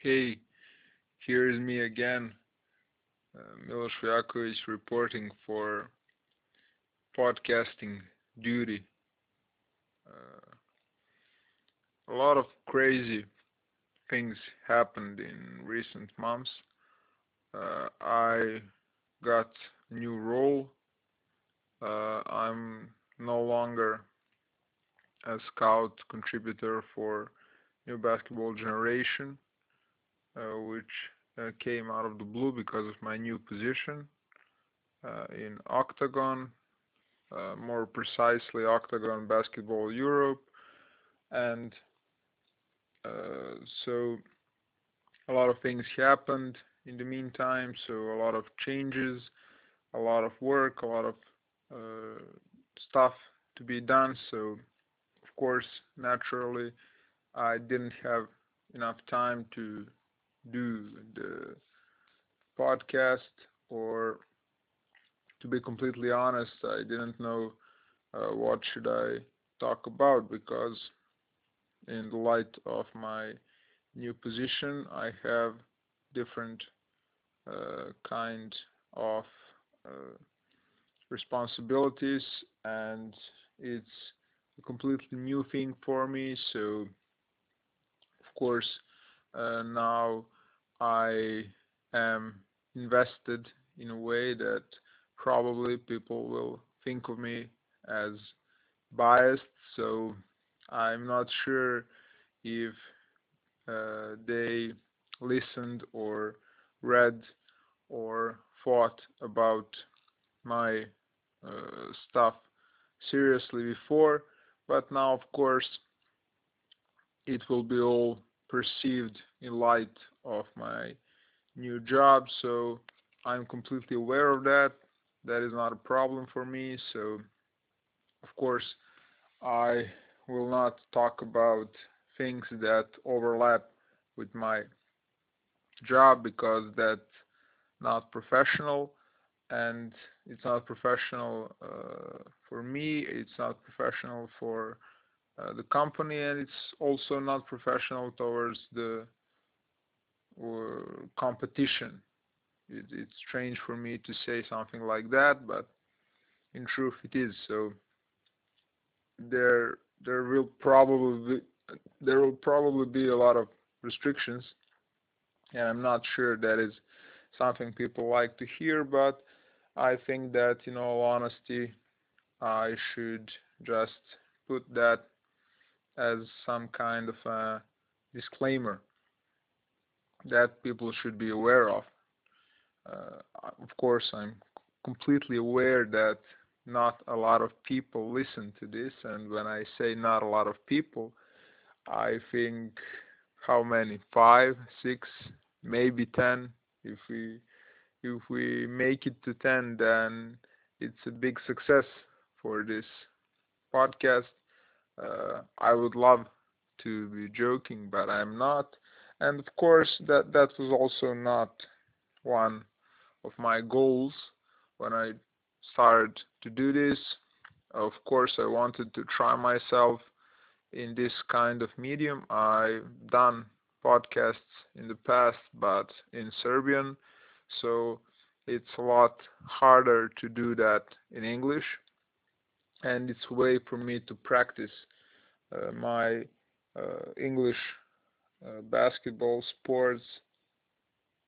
Hey, here is me again, uh, Milos Vujakovic reporting for podcasting duty. Uh, a lot of crazy things happened in recent months. Uh, I got a new role. Uh, I'm no longer a scout contributor for New Basketball Generation. Uh, which uh, came out of the blue because of my new position uh, in Octagon, more precisely Octagon Basketball Europe, and so a lot of things happened in the meantime. So a lot of changes, a lot of work, a lot of uh, stuff to be done. So of course, naturally, I didn't have enough time to do the podcast or to be completely honest i didn't know uh, what should i talk about because in the light of my new position i have different uh, kind of uh, responsibilities and it's a completely new thing for me. So of course uh, now I am invested in a way that probably people will think of me as biased. So I'm not sure if uh, they listened or read or thought about my uh, stuff seriously before, but now, of course, it will be all perceived in light of my new job so I'm completely aware of that. That is not a problem for me so of course I will not talk about things that overlap with my job because that's not professional and it's not professional uh, for me it's not professional for uh, the company and it's also not professional towards the uh, competition. It, it's strange for me to say something like that, but in truth it is. So there there will probably there will probably be a lot of restrictions, and I'm not sure that is something people like to hear, but I think that in all honesty, I should just put that as some kind of a disclaimer that people should be aware of. Uh, of course, I'm completely aware that not a lot of people listen to this, and when I say not a lot of people, I think how many? Five, six, maybe ten. If we if we make it to ten, then it's a big success for this podcast uh, I would love to be joking, but I'm not. And of course, that that was also not one of my goals when I started to do this. Of course, I wanted to try myself in this kind of medium. I've done podcasts in the past, but in Serbian, so it's a lot harder to do that in English and it's a way for me to practice uh, my uh, English uh, basketball, sports,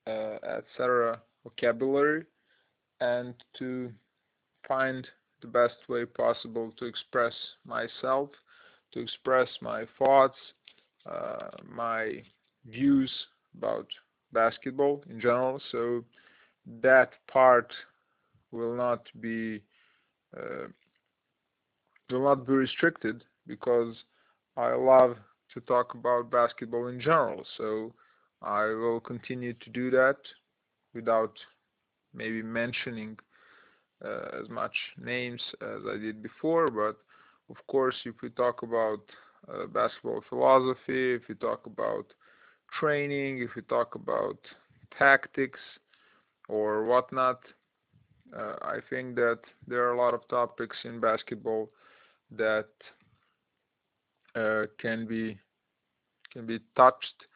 uh, etc. vocabulary and to find the best way possible to express myself, to express my thoughts, uh, my views about basketball in general. So that part will not be uh, will not be restricted because I love to talk about basketball in general. So I will continue to do that without maybe mentioning uh, as much names as I did before. But of course, if we talk about uh, basketball philosophy, if we talk about training, if we talk about tactics or whatnot, uh, I think that there are a lot of topics in basketball that can be can be touched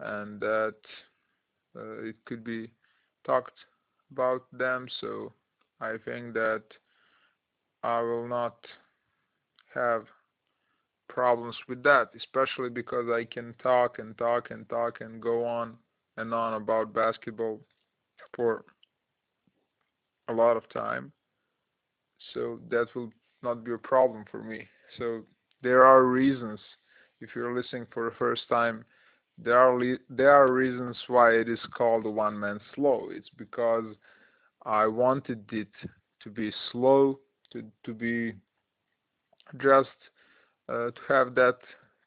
and that uh, it could be talked about them. So I think that I will not have problems with that, especially because I can talk and talk and talk and go on and on about basketball for a lot of time. So that will not be a problem for me. So there are reasons if you're listening for the first time there are there are reasons why it is called one man slow it's because i wanted it to be slow to to be just uh, to have that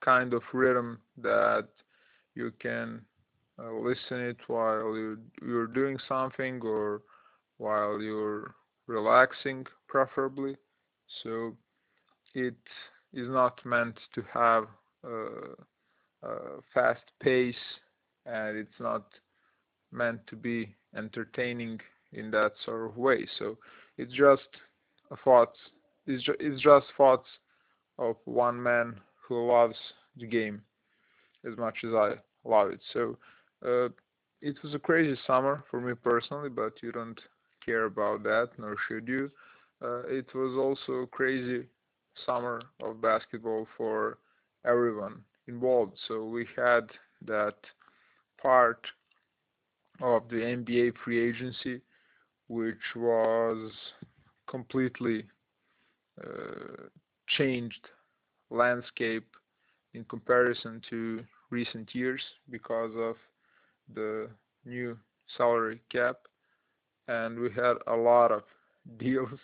kind of rhythm that you can uh, listen it while you you're doing something or while you're relaxing preferably. So it is not meant to have a, a fast pace and it's not meant to be entertaining in that sort of way. So it's just thoughts it's, ju- it's just thoughts of one man who loves the game as much as I love it. So uh, it was a crazy summer for me personally but you don't care about that nor should you. Uh, it was also crazy summer of basketball for everyone involved. So we had that part of the NBA free agency, which was completely uh, changed landscape in comparison to recent years because of the new salary cap and we had a lot of deals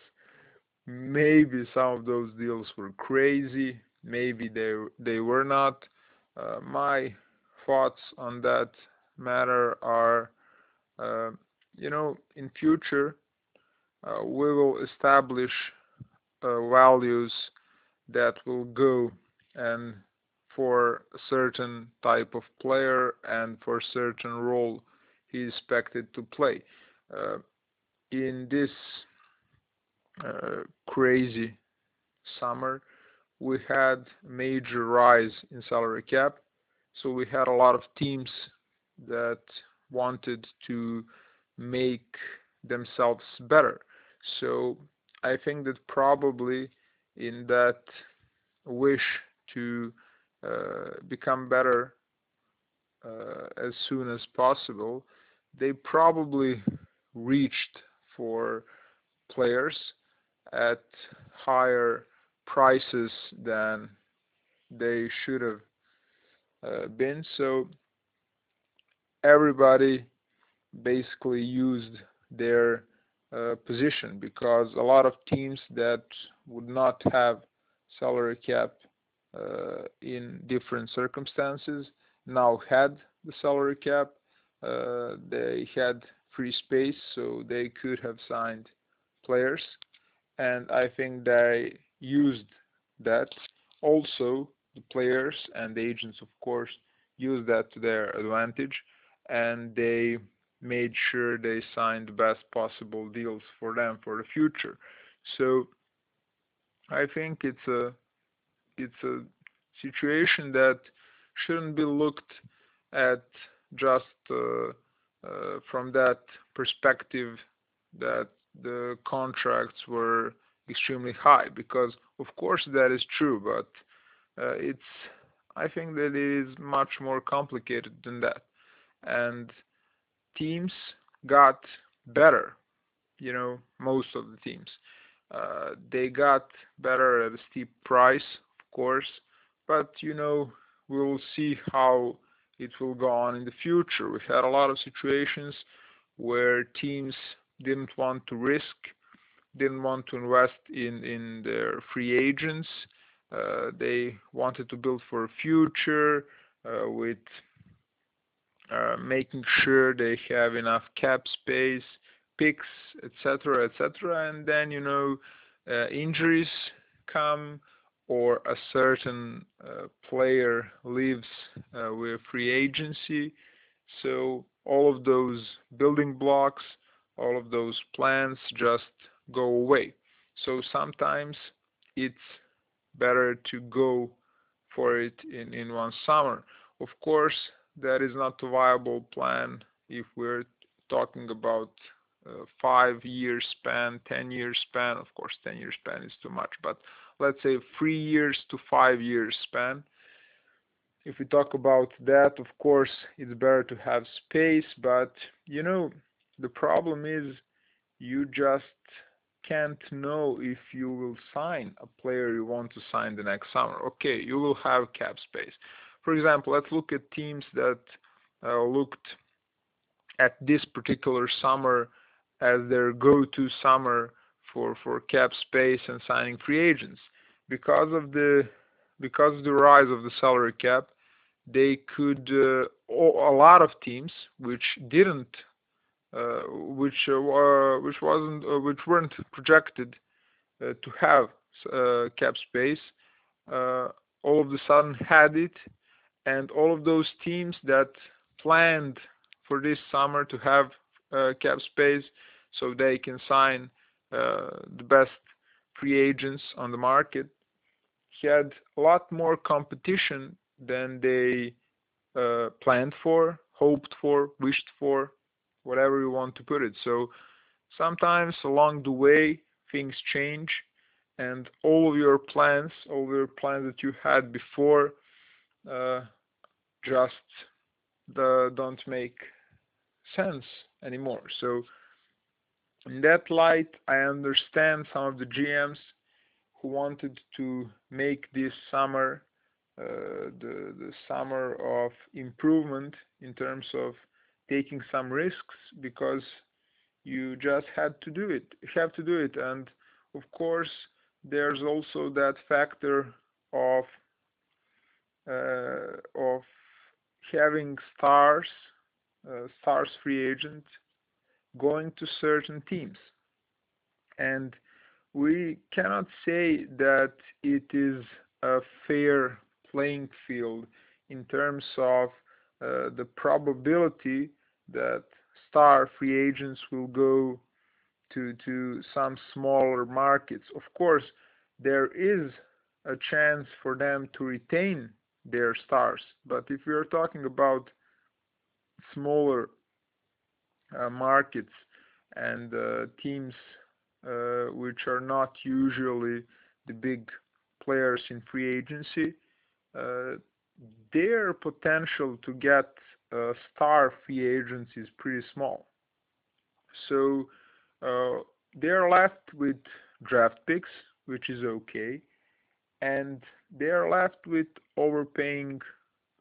maybe some of those deals were crazy maybe they they were not. Uh, my thoughts on that matter are uh, you know in future uh, we will establish uh, values that will go and for a certain type of player and for a certain role he expected to play. Uh, in this uh, crazy summer, we had major rise in salary cap. So we had a lot of teams that wanted to make themselves better. So I think that probably in that wish to uh, become better uh, as soon as possible, they probably reached for players at higher prices than they should have uh, been. So everybody basically used their uh, position because a lot of teams that would not have salary cap uh, in different circumstances now had the salary cap. Uh, they had free space, so they could have signed players and I think they used that. Also, the players and the agents, of course, used that to their advantage, and they made sure they signed the best possible deals for them for the future. So I think it's a it's a situation that shouldn't be looked at just uh, uh, from that perspective that the contracts were extremely high because of course that is true but uh, it's I think that it is much more complicated than that. And teams got better you know most of the teams. Uh, they got better at a steep price of course but you know we will see how it will go on in the future. We've had a lot of situations where teams didn't want to risk, didn't want to invest in, in their free agents. Uh, they wanted to build for a future uh, with uh, making sure they have enough cap space, picks, etc., etc. And then you know uh, injuries come or a certain uh, player leaves uh, with free agency. So all of those building blocks all of those plans just go away. So sometimes it's better to go for it in, in one summer. Of course, that is not a viable plan if we're talking about uh, five year span, 10 year span. Of course, 10 year span is too much, but let's say three years to five years span. If we talk about that, of course, it's better to have space, but you know, the problem is you just can't know if you will sign a player you want to sign the next summer. Okay, you will have cap space. For example, let's look at teams that uh, looked at this particular summer as their go-to summer for for cap space and signing free agents because of the because of the rise of the salary cap they could uh, a lot of teams which didn't which uh, wasn't uh, which weren't projected uh, to have uh, cap space. All of a sudden had it and all of those teams that planned for this summer to have cap space so they can sign the best free agents on the market had a lot more competition than they uh, planned for, hoped for, wished for, whatever you want to put it. So sometimes along the way things change and all of your plans, all your plans that you had before uh, just the, don't make sense anymore. So in that light, I understand some of the GMs who wanted to make this summer uh, the the summer of improvement in terms of taking some risks because you just had to do it have to do it. And of course there's also that factor of uh, of having stars uh, stars free agent going to certain teams. And we cannot say that it is a fair playing field in terms of the probability that star free agents will go to to some smaller markets. Of course, there is a chance for them to retain their stars, but if we are talking about smaller uh, markets and uh, teams uh, which are not usually the big players in free agency, uh, their potential to get uh, star free agents is pretty small. So uh, they're left with draft picks, which is okay, and they're left with overpaying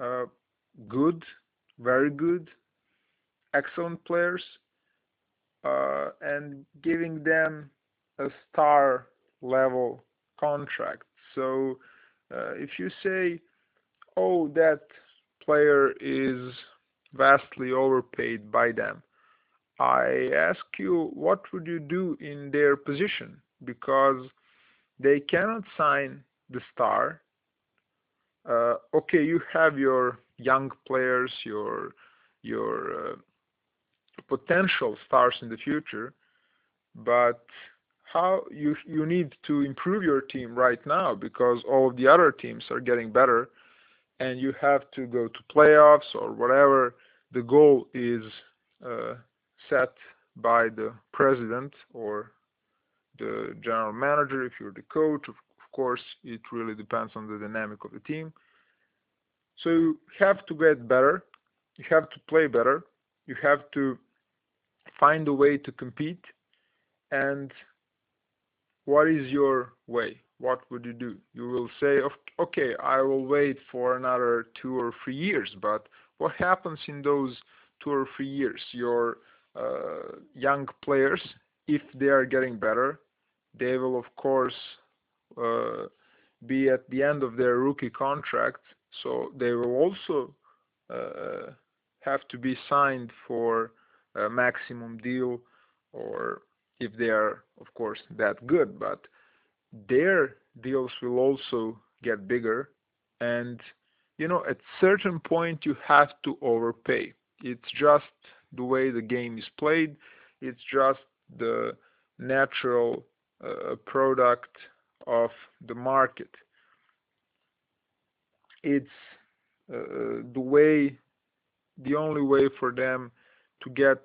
uh, good, very good, excellent players, uh, and giving them a star level contract. So uh, if you say, oh, that player is vastly overpaid by them, I ask you, what would you do in their position? Because they cannot sign the star. Uh, okay, you have your young players, your your uh, potential stars in the future, but how you you need to improve your team right now because all of the other teams are getting better and you have to go to playoffs or whatever the goal is uh, set by the president or the general manager. If you're the coach of, of course it really depends on the dynamic of the team. So you have to get better. You have to play better. You have to find a way to compete. And what is your way? What would you do? You will say, okay, I will wait for another two or three years, but what happens in those two or three years? Your uh, young players, if they are getting better, they will of course uh, be at the end of their rookie contract, so they will also uh, have to be signed for a maximum deal or if they are, of course, that good, but their deals will also get bigger. And, you know, at certain point, you have to overpay. It's just the way the game is played. It's just the natural uh, product of the market. It's uh, the way the only way for them to get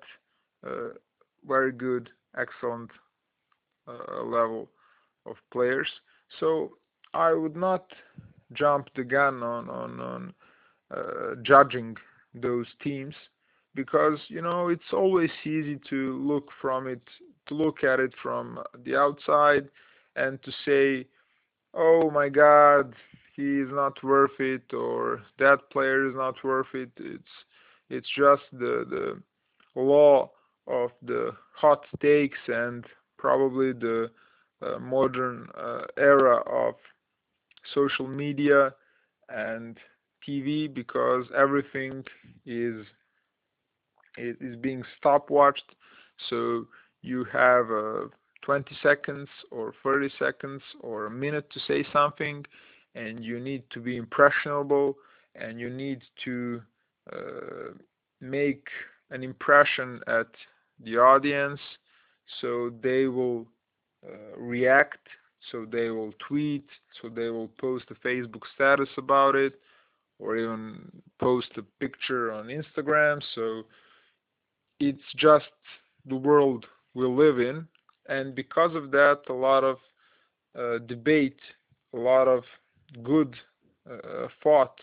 uh, very good, excellent uh, level of players. So I would not jump the gun on on, on uh, judging those teams because you know it's always easy to look from it to look at it from the outside and to say oh my god he is not worth it or that player is not worth it it's it's just the the law of the hot takes and probably the uh, modern uh, era of social media and TV because everything is is being stopwatched. So you have uh, 20 seconds or 30 seconds or a minute to say something and you need to be impressionable and you need to uh, make an impression at the audience. So they will react. So they will tweet. So they will post a facebook status about it or even post a picture on instagram. So it's just the world we live in. And because of that a lot of uh, debate a lot of good uh, thought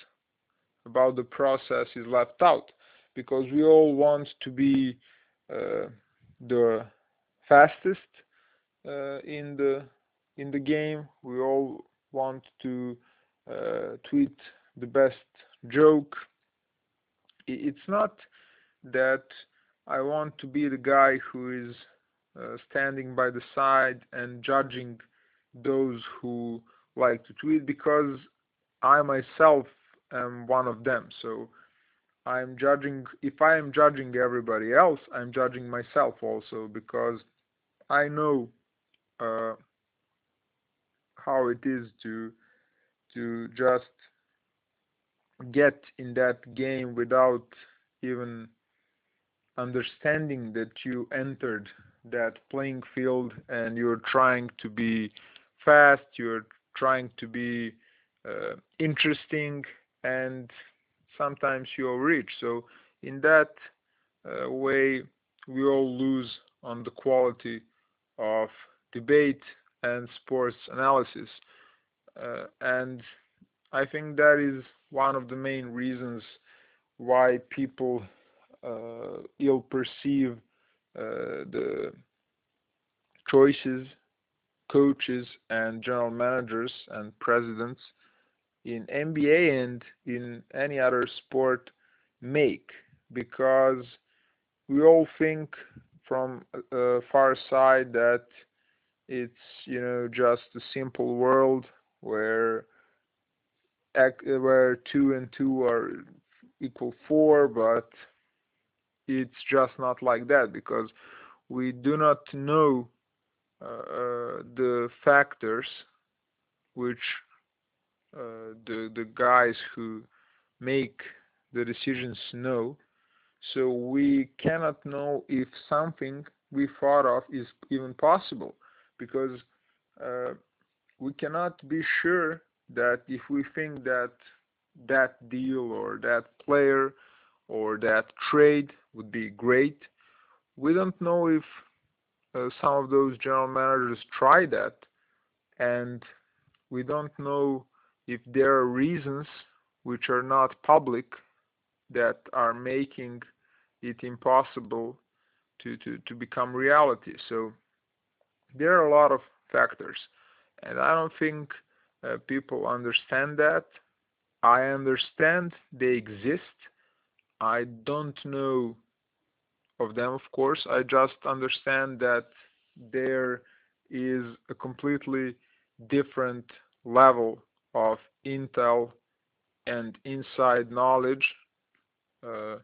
about the process is left out because we all want to be uh, the fastest uh, in the in the game. We all want to uh, tweet the best joke. It's not that I want to be the guy who is uh, standing by the side and judging those who like to tweet because I myself am one of them. So I'm judging, if I am judging everybody else, I'm judging myself also because I know uh, how it is to to just get in that game without even understanding that you entered that playing field and you're trying to be fast, you're trying to be uh, interesting, and sometimes you overreach. So in that uh, way, we all lose on the quality of debate and sports analysis. Uh, and I think that is one of the main reasons why people uh, ill perceive uh, the choices coaches and general managers and presidents in NBA and in any other sport make because we all think from a far side that it's you know just a simple world where where two and two are equal four but it's just not like that because we do not know uh, the factors which uh, the the guys who make the decisions know. So we cannot know if something we thought of is even possible because uh, we cannot be sure that if we think that that deal or that player or that trade would be great we don't know if uh, some of those general managers try that and we don't know if there are reasons which are not public that are making it impossible to, to, to become reality. So there are a lot of factors and I don't think uh, people understand that. I understand they exist. I don't know of them, of course. I just understand that there is a completely different level of intel and inside knowledge uh,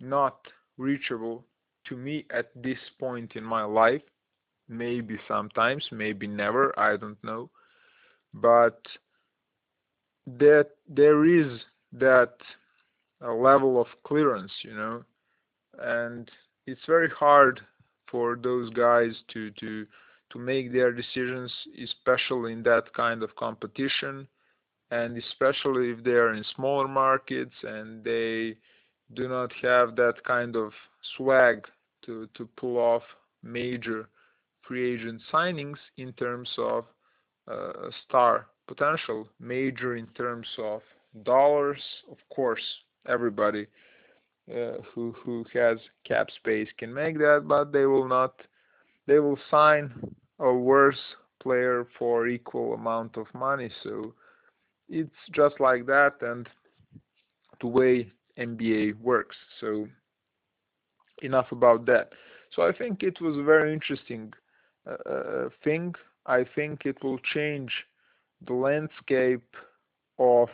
not reachable to me at this point in my life. Maybe sometimes, maybe never, I don't know. But that there is that uh, level of clearance, you know, and it's very hard for those guys to to to make their decisions especially in that kind of competition and especially if they are in smaller markets and they do not have that kind of swag to to pull off major free agent signings in terms of uh, star potential, major in terms of dollars. Of course, everybody uh, who who has cap space can make that, but they will not. They will sign a worse player for equal amount of money. So it's just like that, and the way NBA works. So enough about that. So I think it was a very interesting thing. I think it will change the landscape of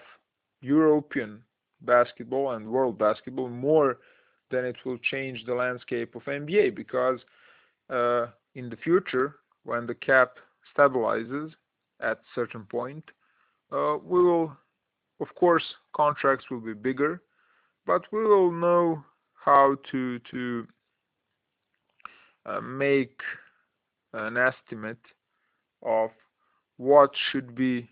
European basketball and world basketball more than it will change the landscape of NBA because uh, in the future, when the cap stabilizes at certain point, uh, we will, of course, contracts will be bigger, but we will know how to to uh, make an estimate of what should be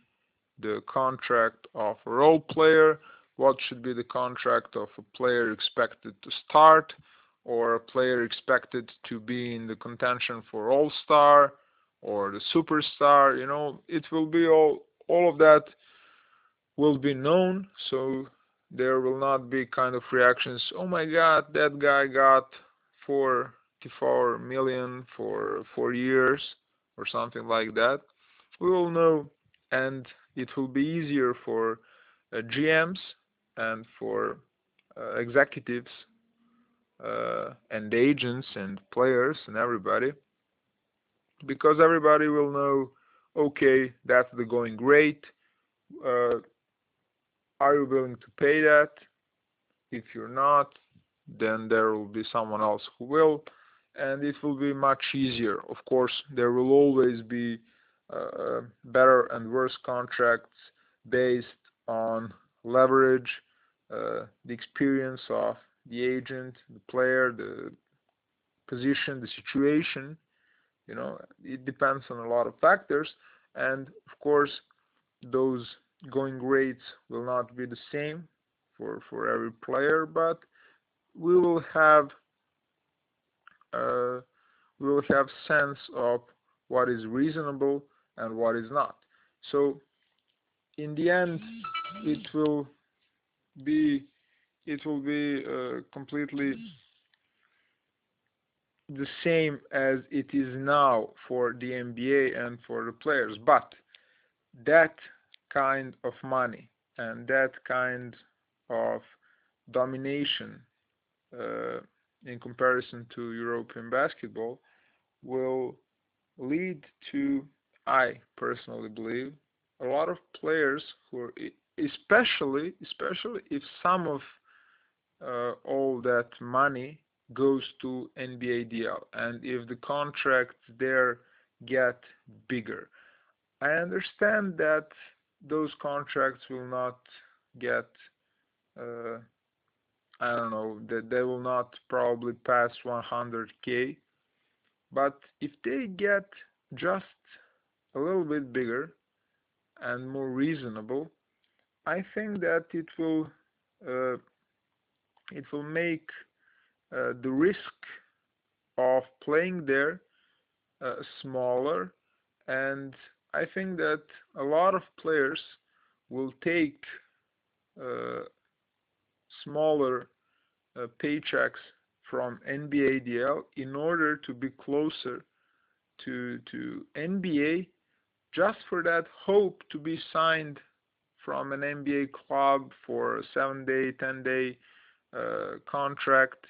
the contract of a role player, what should be the contract of a player expected to start, or a player expected to be in the contention for All Star or the Superstar. You know, it will be all all of that will be known, so there will not be kind of reactions. Oh my God, that guy got 44 million for four years or something like that. We will know, and it will be easier for uh, GMs and for uh, executives uh, and agents and players and everybody because everybody will know okay that's the going rate uh, are you willing to pay that if you're not then there will be someone else who will and it will be much easier of course there will always be uh, better and worse contracts based on leverage uh, the experience of the agent, the player, the position, the situation. You know, it depends on a lot of factors, and of course, those going rates will not be the same for for every player, but we will have uh, will have sense of what is reasonable and what is not. So, in the end, it will be it will be uh, completely the same as it is now for the NBA and for the players. But that kind of money and that kind of domination uh, in comparison to European basketball will lead to, I personally believe, a lot of players who are especially especially if some of uh, all that money goes to NBA DL and if the contracts there get bigger. I understand that those contracts will not get uh, I don't know that they will not probably pass 100k but if they get just a little bit bigger and more reasonable I think that it will uh, it will make uh, the risk of playing there uh, smaller. And I think that a lot of players will take uh, smaller uh, paychecks from NBA DL in order to be closer to to NBA just for that hope to be signed from an NBA club for a seven day, 10 day uh, contract,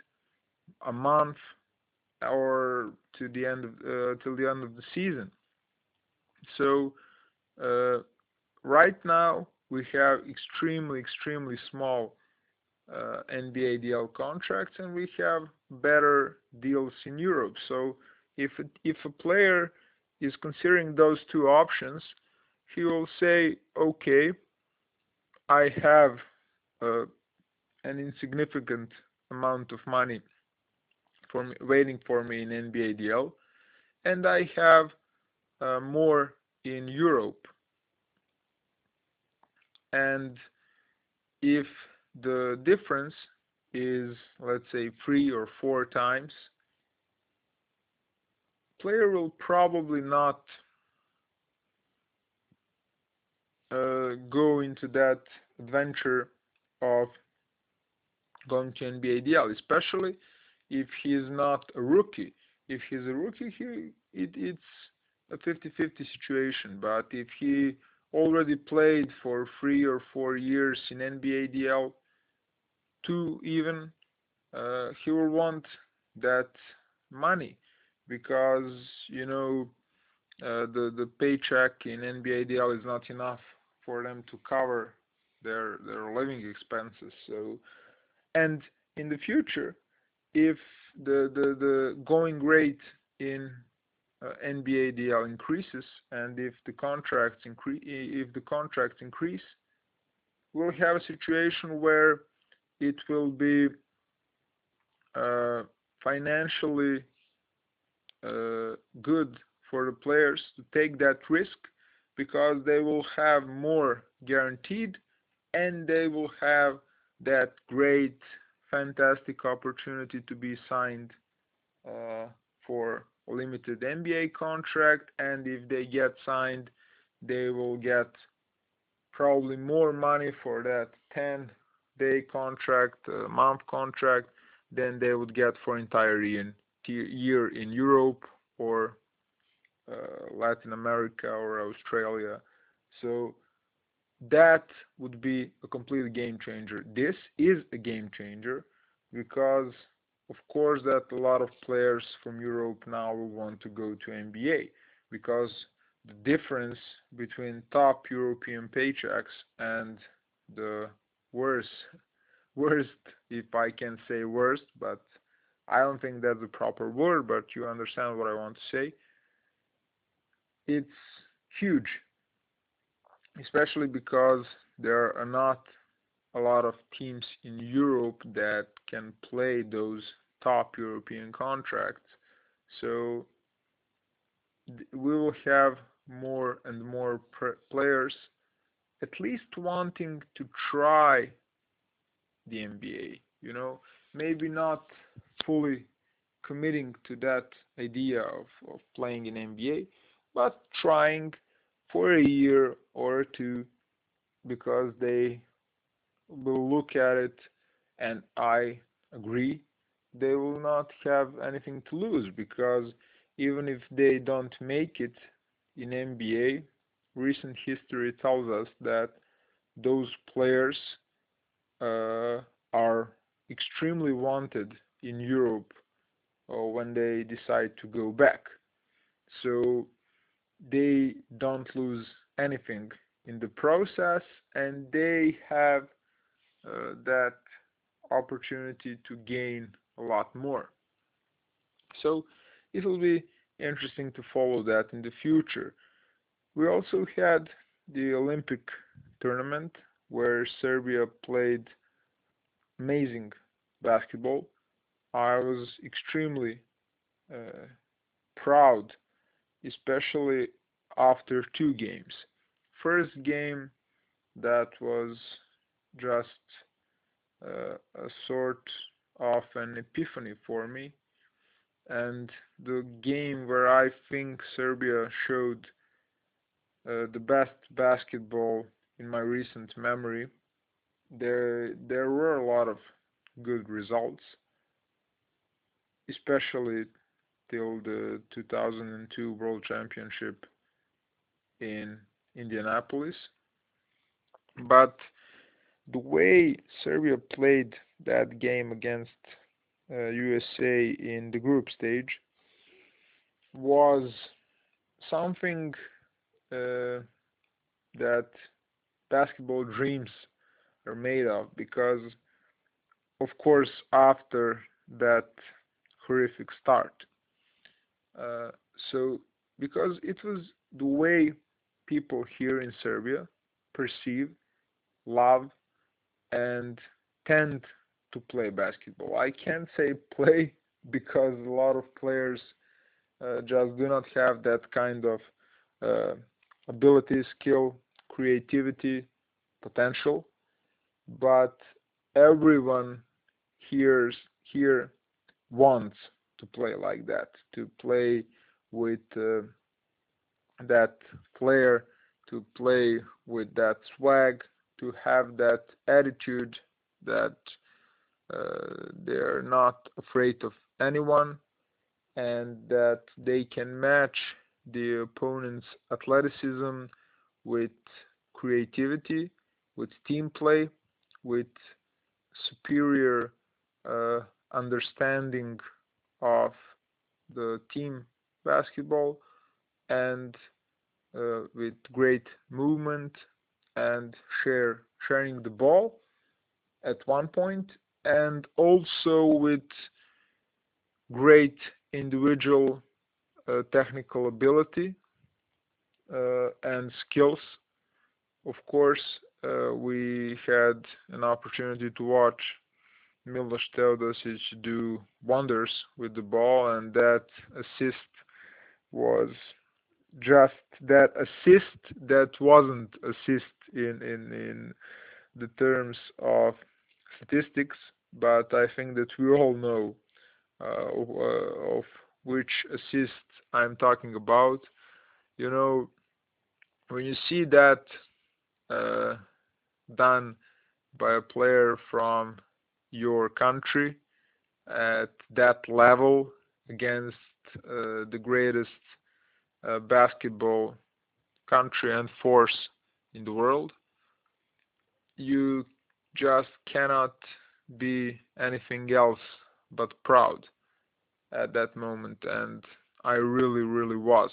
a month, or to the end of uh, till the end of the season. So uh, right now we have extremely, extremely small NBA DL contracts, and we have better deals in Europe. So if if a player is considering those two options, he will say, okay, I have uh, an insignificant amount of money for me, waiting for me in NBA DL, and I have uh, more in Europe. And if the difference is let's say three or four times player will probably not uh, go into that adventure of going to NBA DL, especially if he is not a rookie. If he's a rookie, he it, it's a 50-50 situation. But if he already played for three or four years in NBA DL, two even, uh, he will want that money because you know uh, the the paycheck in NBA DL is not enough for them to cover their their living expenses. So, and in the future, if the the the going rate in uh, NBA DL increases and if the contracts increase if the contracts increase, we'll have a situation where it will be uh, financially uh, good for the players to take that risk because they will have more guaranteed and they will have that great fantastic opportunity to be signed uh, for a limited NBA contract. And if they get signed they will get probably more money for that 10 day contract uh, month contract then they would get for entire year year in Europe or uh, Latin America or Australia. So that would be a complete game changer. This is a game changer because of course that a lot of players from Europe now will want to go to NBA because the difference between top European paychecks and the worst worst if I can say worst but I don't think that's the proper word, but you understand what I want to say. It's huge, especially because there are not a lot of teams in Europe that can play those top European contracts. So we will have more and more players at least wanting to try the NBA. You know, maybe not fully committing to that idea of, of playing in NBA, but trying for a year or two because they will look at it and I agree they will not have anything to lose because even if they don't make it in NBA, recent history tells us that those players uh, are extremely wanted in Europe uh, when they decide to go back. So they don't lose anything in the process and they have uh, that opportunity to gain a lot more. So it will be interesting to follow that in the future. We also had the Olympic tournament where Serbia played amazing basketball. I was extremely uh, proud, especially after two games. First game that was just uh, a sort of an epiphany for me, and the game where I think Serbia showed uh, the best basketball in my recent memory there there were a lot of good results, especially till the 2002 World Championship in Indianapolis. But the way Serbia played that game against uh, USA in the group stage was something that basketball dreams are made of because of course after that horrific start. Uh, so because it was the way people here in Serbia perceive love and tend to play basketball. I can't say play because a lot of players uh, just do not have that kind of uh, ability skill creativity potential. But everyone here's here wants to play like that, to play with uh, that flair, to play with that swag, to have that attitude that uh, they're not afraid of anyone and that they can match the opponent's athleticism with creativity, with team play, with superior uh, understanding of the team basketball and uh, with great movement and share sharing the ball at one point and also with great individual technical ability uh, and skills. Of course, uh, we had an opportunity to watch Milos Teodosic do wonders with the ball, and that assist was just that assist that wasn't assist in in in the terms of statistics, but I think that we all know uh, uh, of which assist I'm talking about. You know, when you see that uh, done by a player from your country at that level against uh, the greatest uh, basketball country and force in the world, you just cannot be anything else but proud at that moment and I really really was.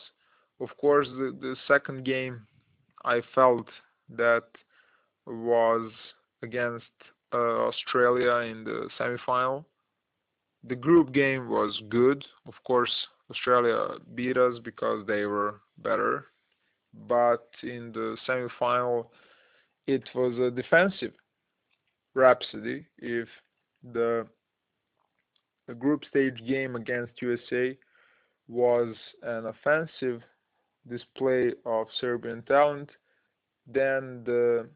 Of course the, the second game I felt that was against uh, Australia in the semifinal. The group game was good. Of course Australia beat us because they were better. But in the semifinal it was a defensive rhapsody. If the, the group stage game against USA was an offensive display of Serbian talent, then the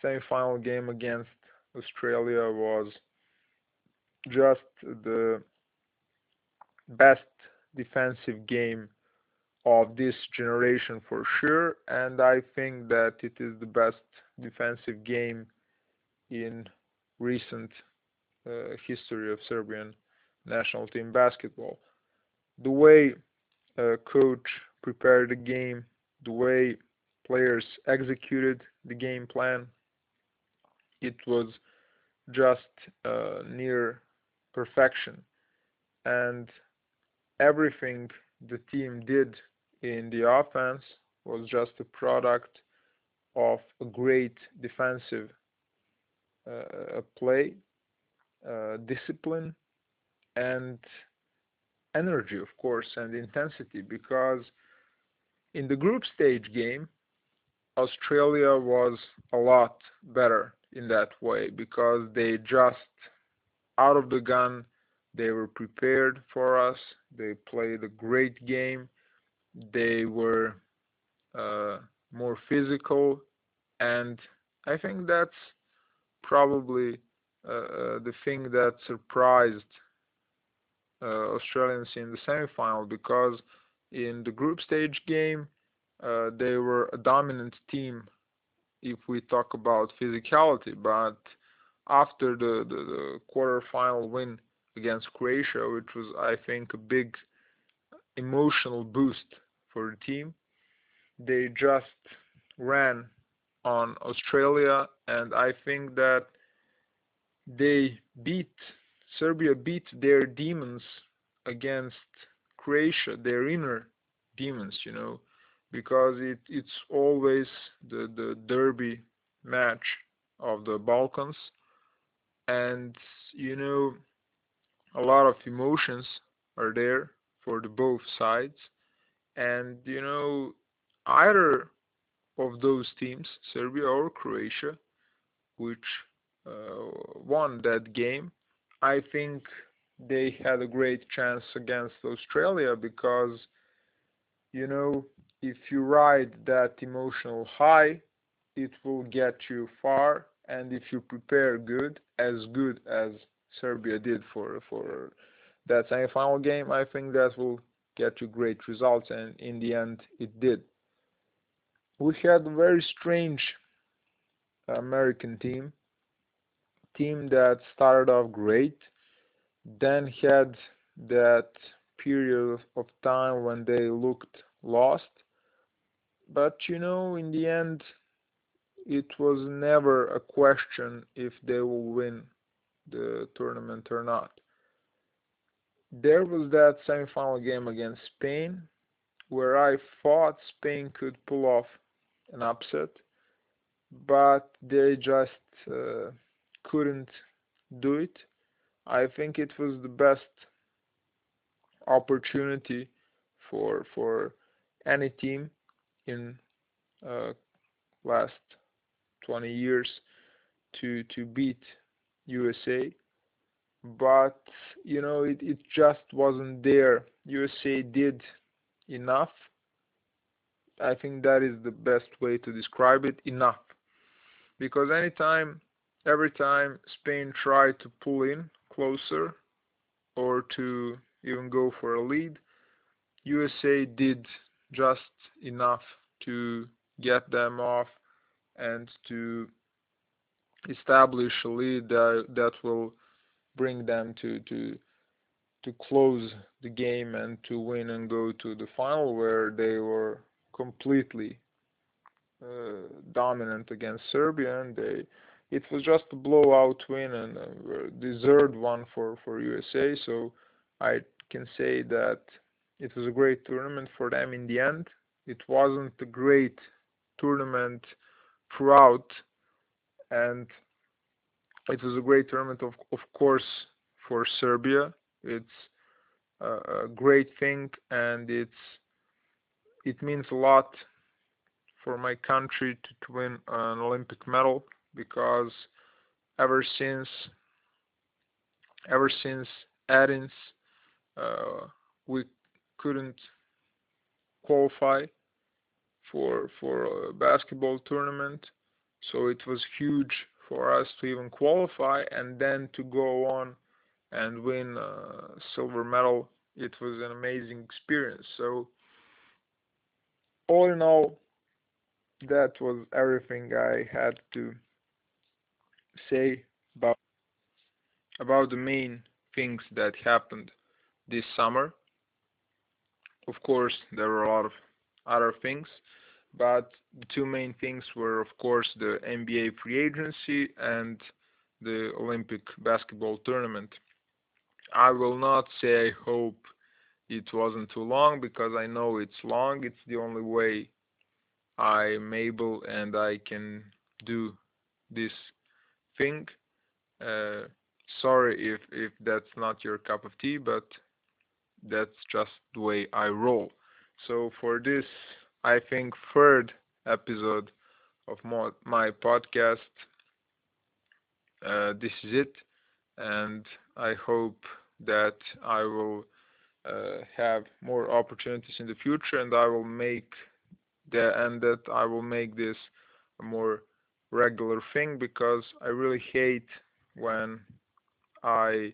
semi-final game against Australia was just the best defensive game of this generation for sure and I think that it is the best defensive game in recent uh, history of Serbian national team basketball. The way coach prepared the game, the way players executed the game plan, it was just uh, near perfection. And everything the team did in the offense was just a product of a great defensive uh, play, uh, discipline, and energy, of course, and intensity. Because in the group stage game, Australia was a lot better in that way because they just out of the gun they were prepared for us they played a great game they were uh, more physical and i think that's probably uh, uh, the thing that surprised Australians in the semi-final because in the group stage game uh, they were a dominant team if we talk about physicality. But after the, the, the quarter-final win against Croatia which was I think a big emotional boost for the team they just ran on Australia. And I think that they beat Serbia beat their demons against Croatia, their inner demons, you know, because it it's always the the derby match of the Balkans, and you know, a lot of emotions are there for the both sides, and you know, either of those teams, Serbia or Croatia, which uh, won that game, I think they had a great chance against Australia because, you know, if you ride that emotional high, it will get you far. And if you prepare good, as good as Serbia did for for that semifinal game, I think that will get you great results, and in the end, it did. We had a very strange American team, team that started off great, then had that period of time when they looked lost, but you know, in the end, it was never a question if they will win the tournament or not. There was that semifinal game against Spain where I thought Spain could pull off an upset, but they just uh, couldn't do it. I think it was the best opportunity for for any team in uh, last 20 years to to beat USA but you know it, it just wasn't there. USA did enough. I think that is the best way to describe it enough. Because anytime every time Spain tried to pull in closer or to even go for a lead USA did just enough to get them off and to establish a lead that, that will bring them to, to to close the game and to win and go to the final where they were completely uh, dominant against Serbia and they it was just a blowout win and a deserved one for for USA so I can say that it was a great tournament for them in the end. It wasn't a great tournament throughout and it was a great tournament of of course for Serbia. It's a, a great thing and it's it means a lot for my country to, to win an Olympic medal because ever since ever since Athens uh, we couldn't qualify for for a basketball tournament. So it was huge for us to even qualify and then to go on and win a silver medal. It was an amazing experience. So all in all that was everything I had to say about about the main things that happened this summer. Of course there were a lot of other things but the two main things were of course the NBA free agency and the Olympic basketball tournament. I will not say I hope it wasn't too long because I know it's long. It's the only way I'm able and I can do this thing uh, sorry if if that's not your cup of tea but that's just the way I roll. So for this I think third episode of my, podcast uh, this is it. And I hope that I will uh, have more opportunities in the future and I will make the and that I will make this more regular thing because I really hate when I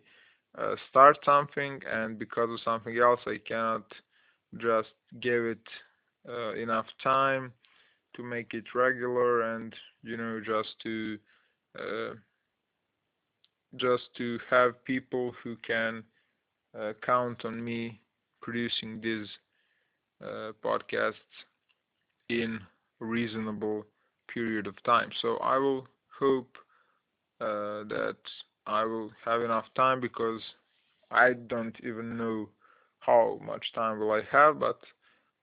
uh, start something and because of something else I cannot just give it uh, enough time to make it regular and you know just to uh, just to have people who can uh, count on me producing these uh, podcasts in reasonable period of time. So I will hope uh, that I will have enough time because I don't even know how much time will I have, but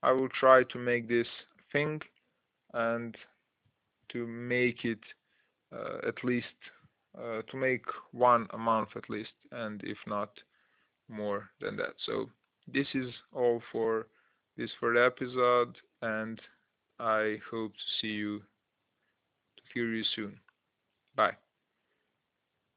I will try to make this thing and to make it uh, at least uh, to make one a month at least and if not more than that so this is all for this third episode and I hope to see you hear you soon. Bye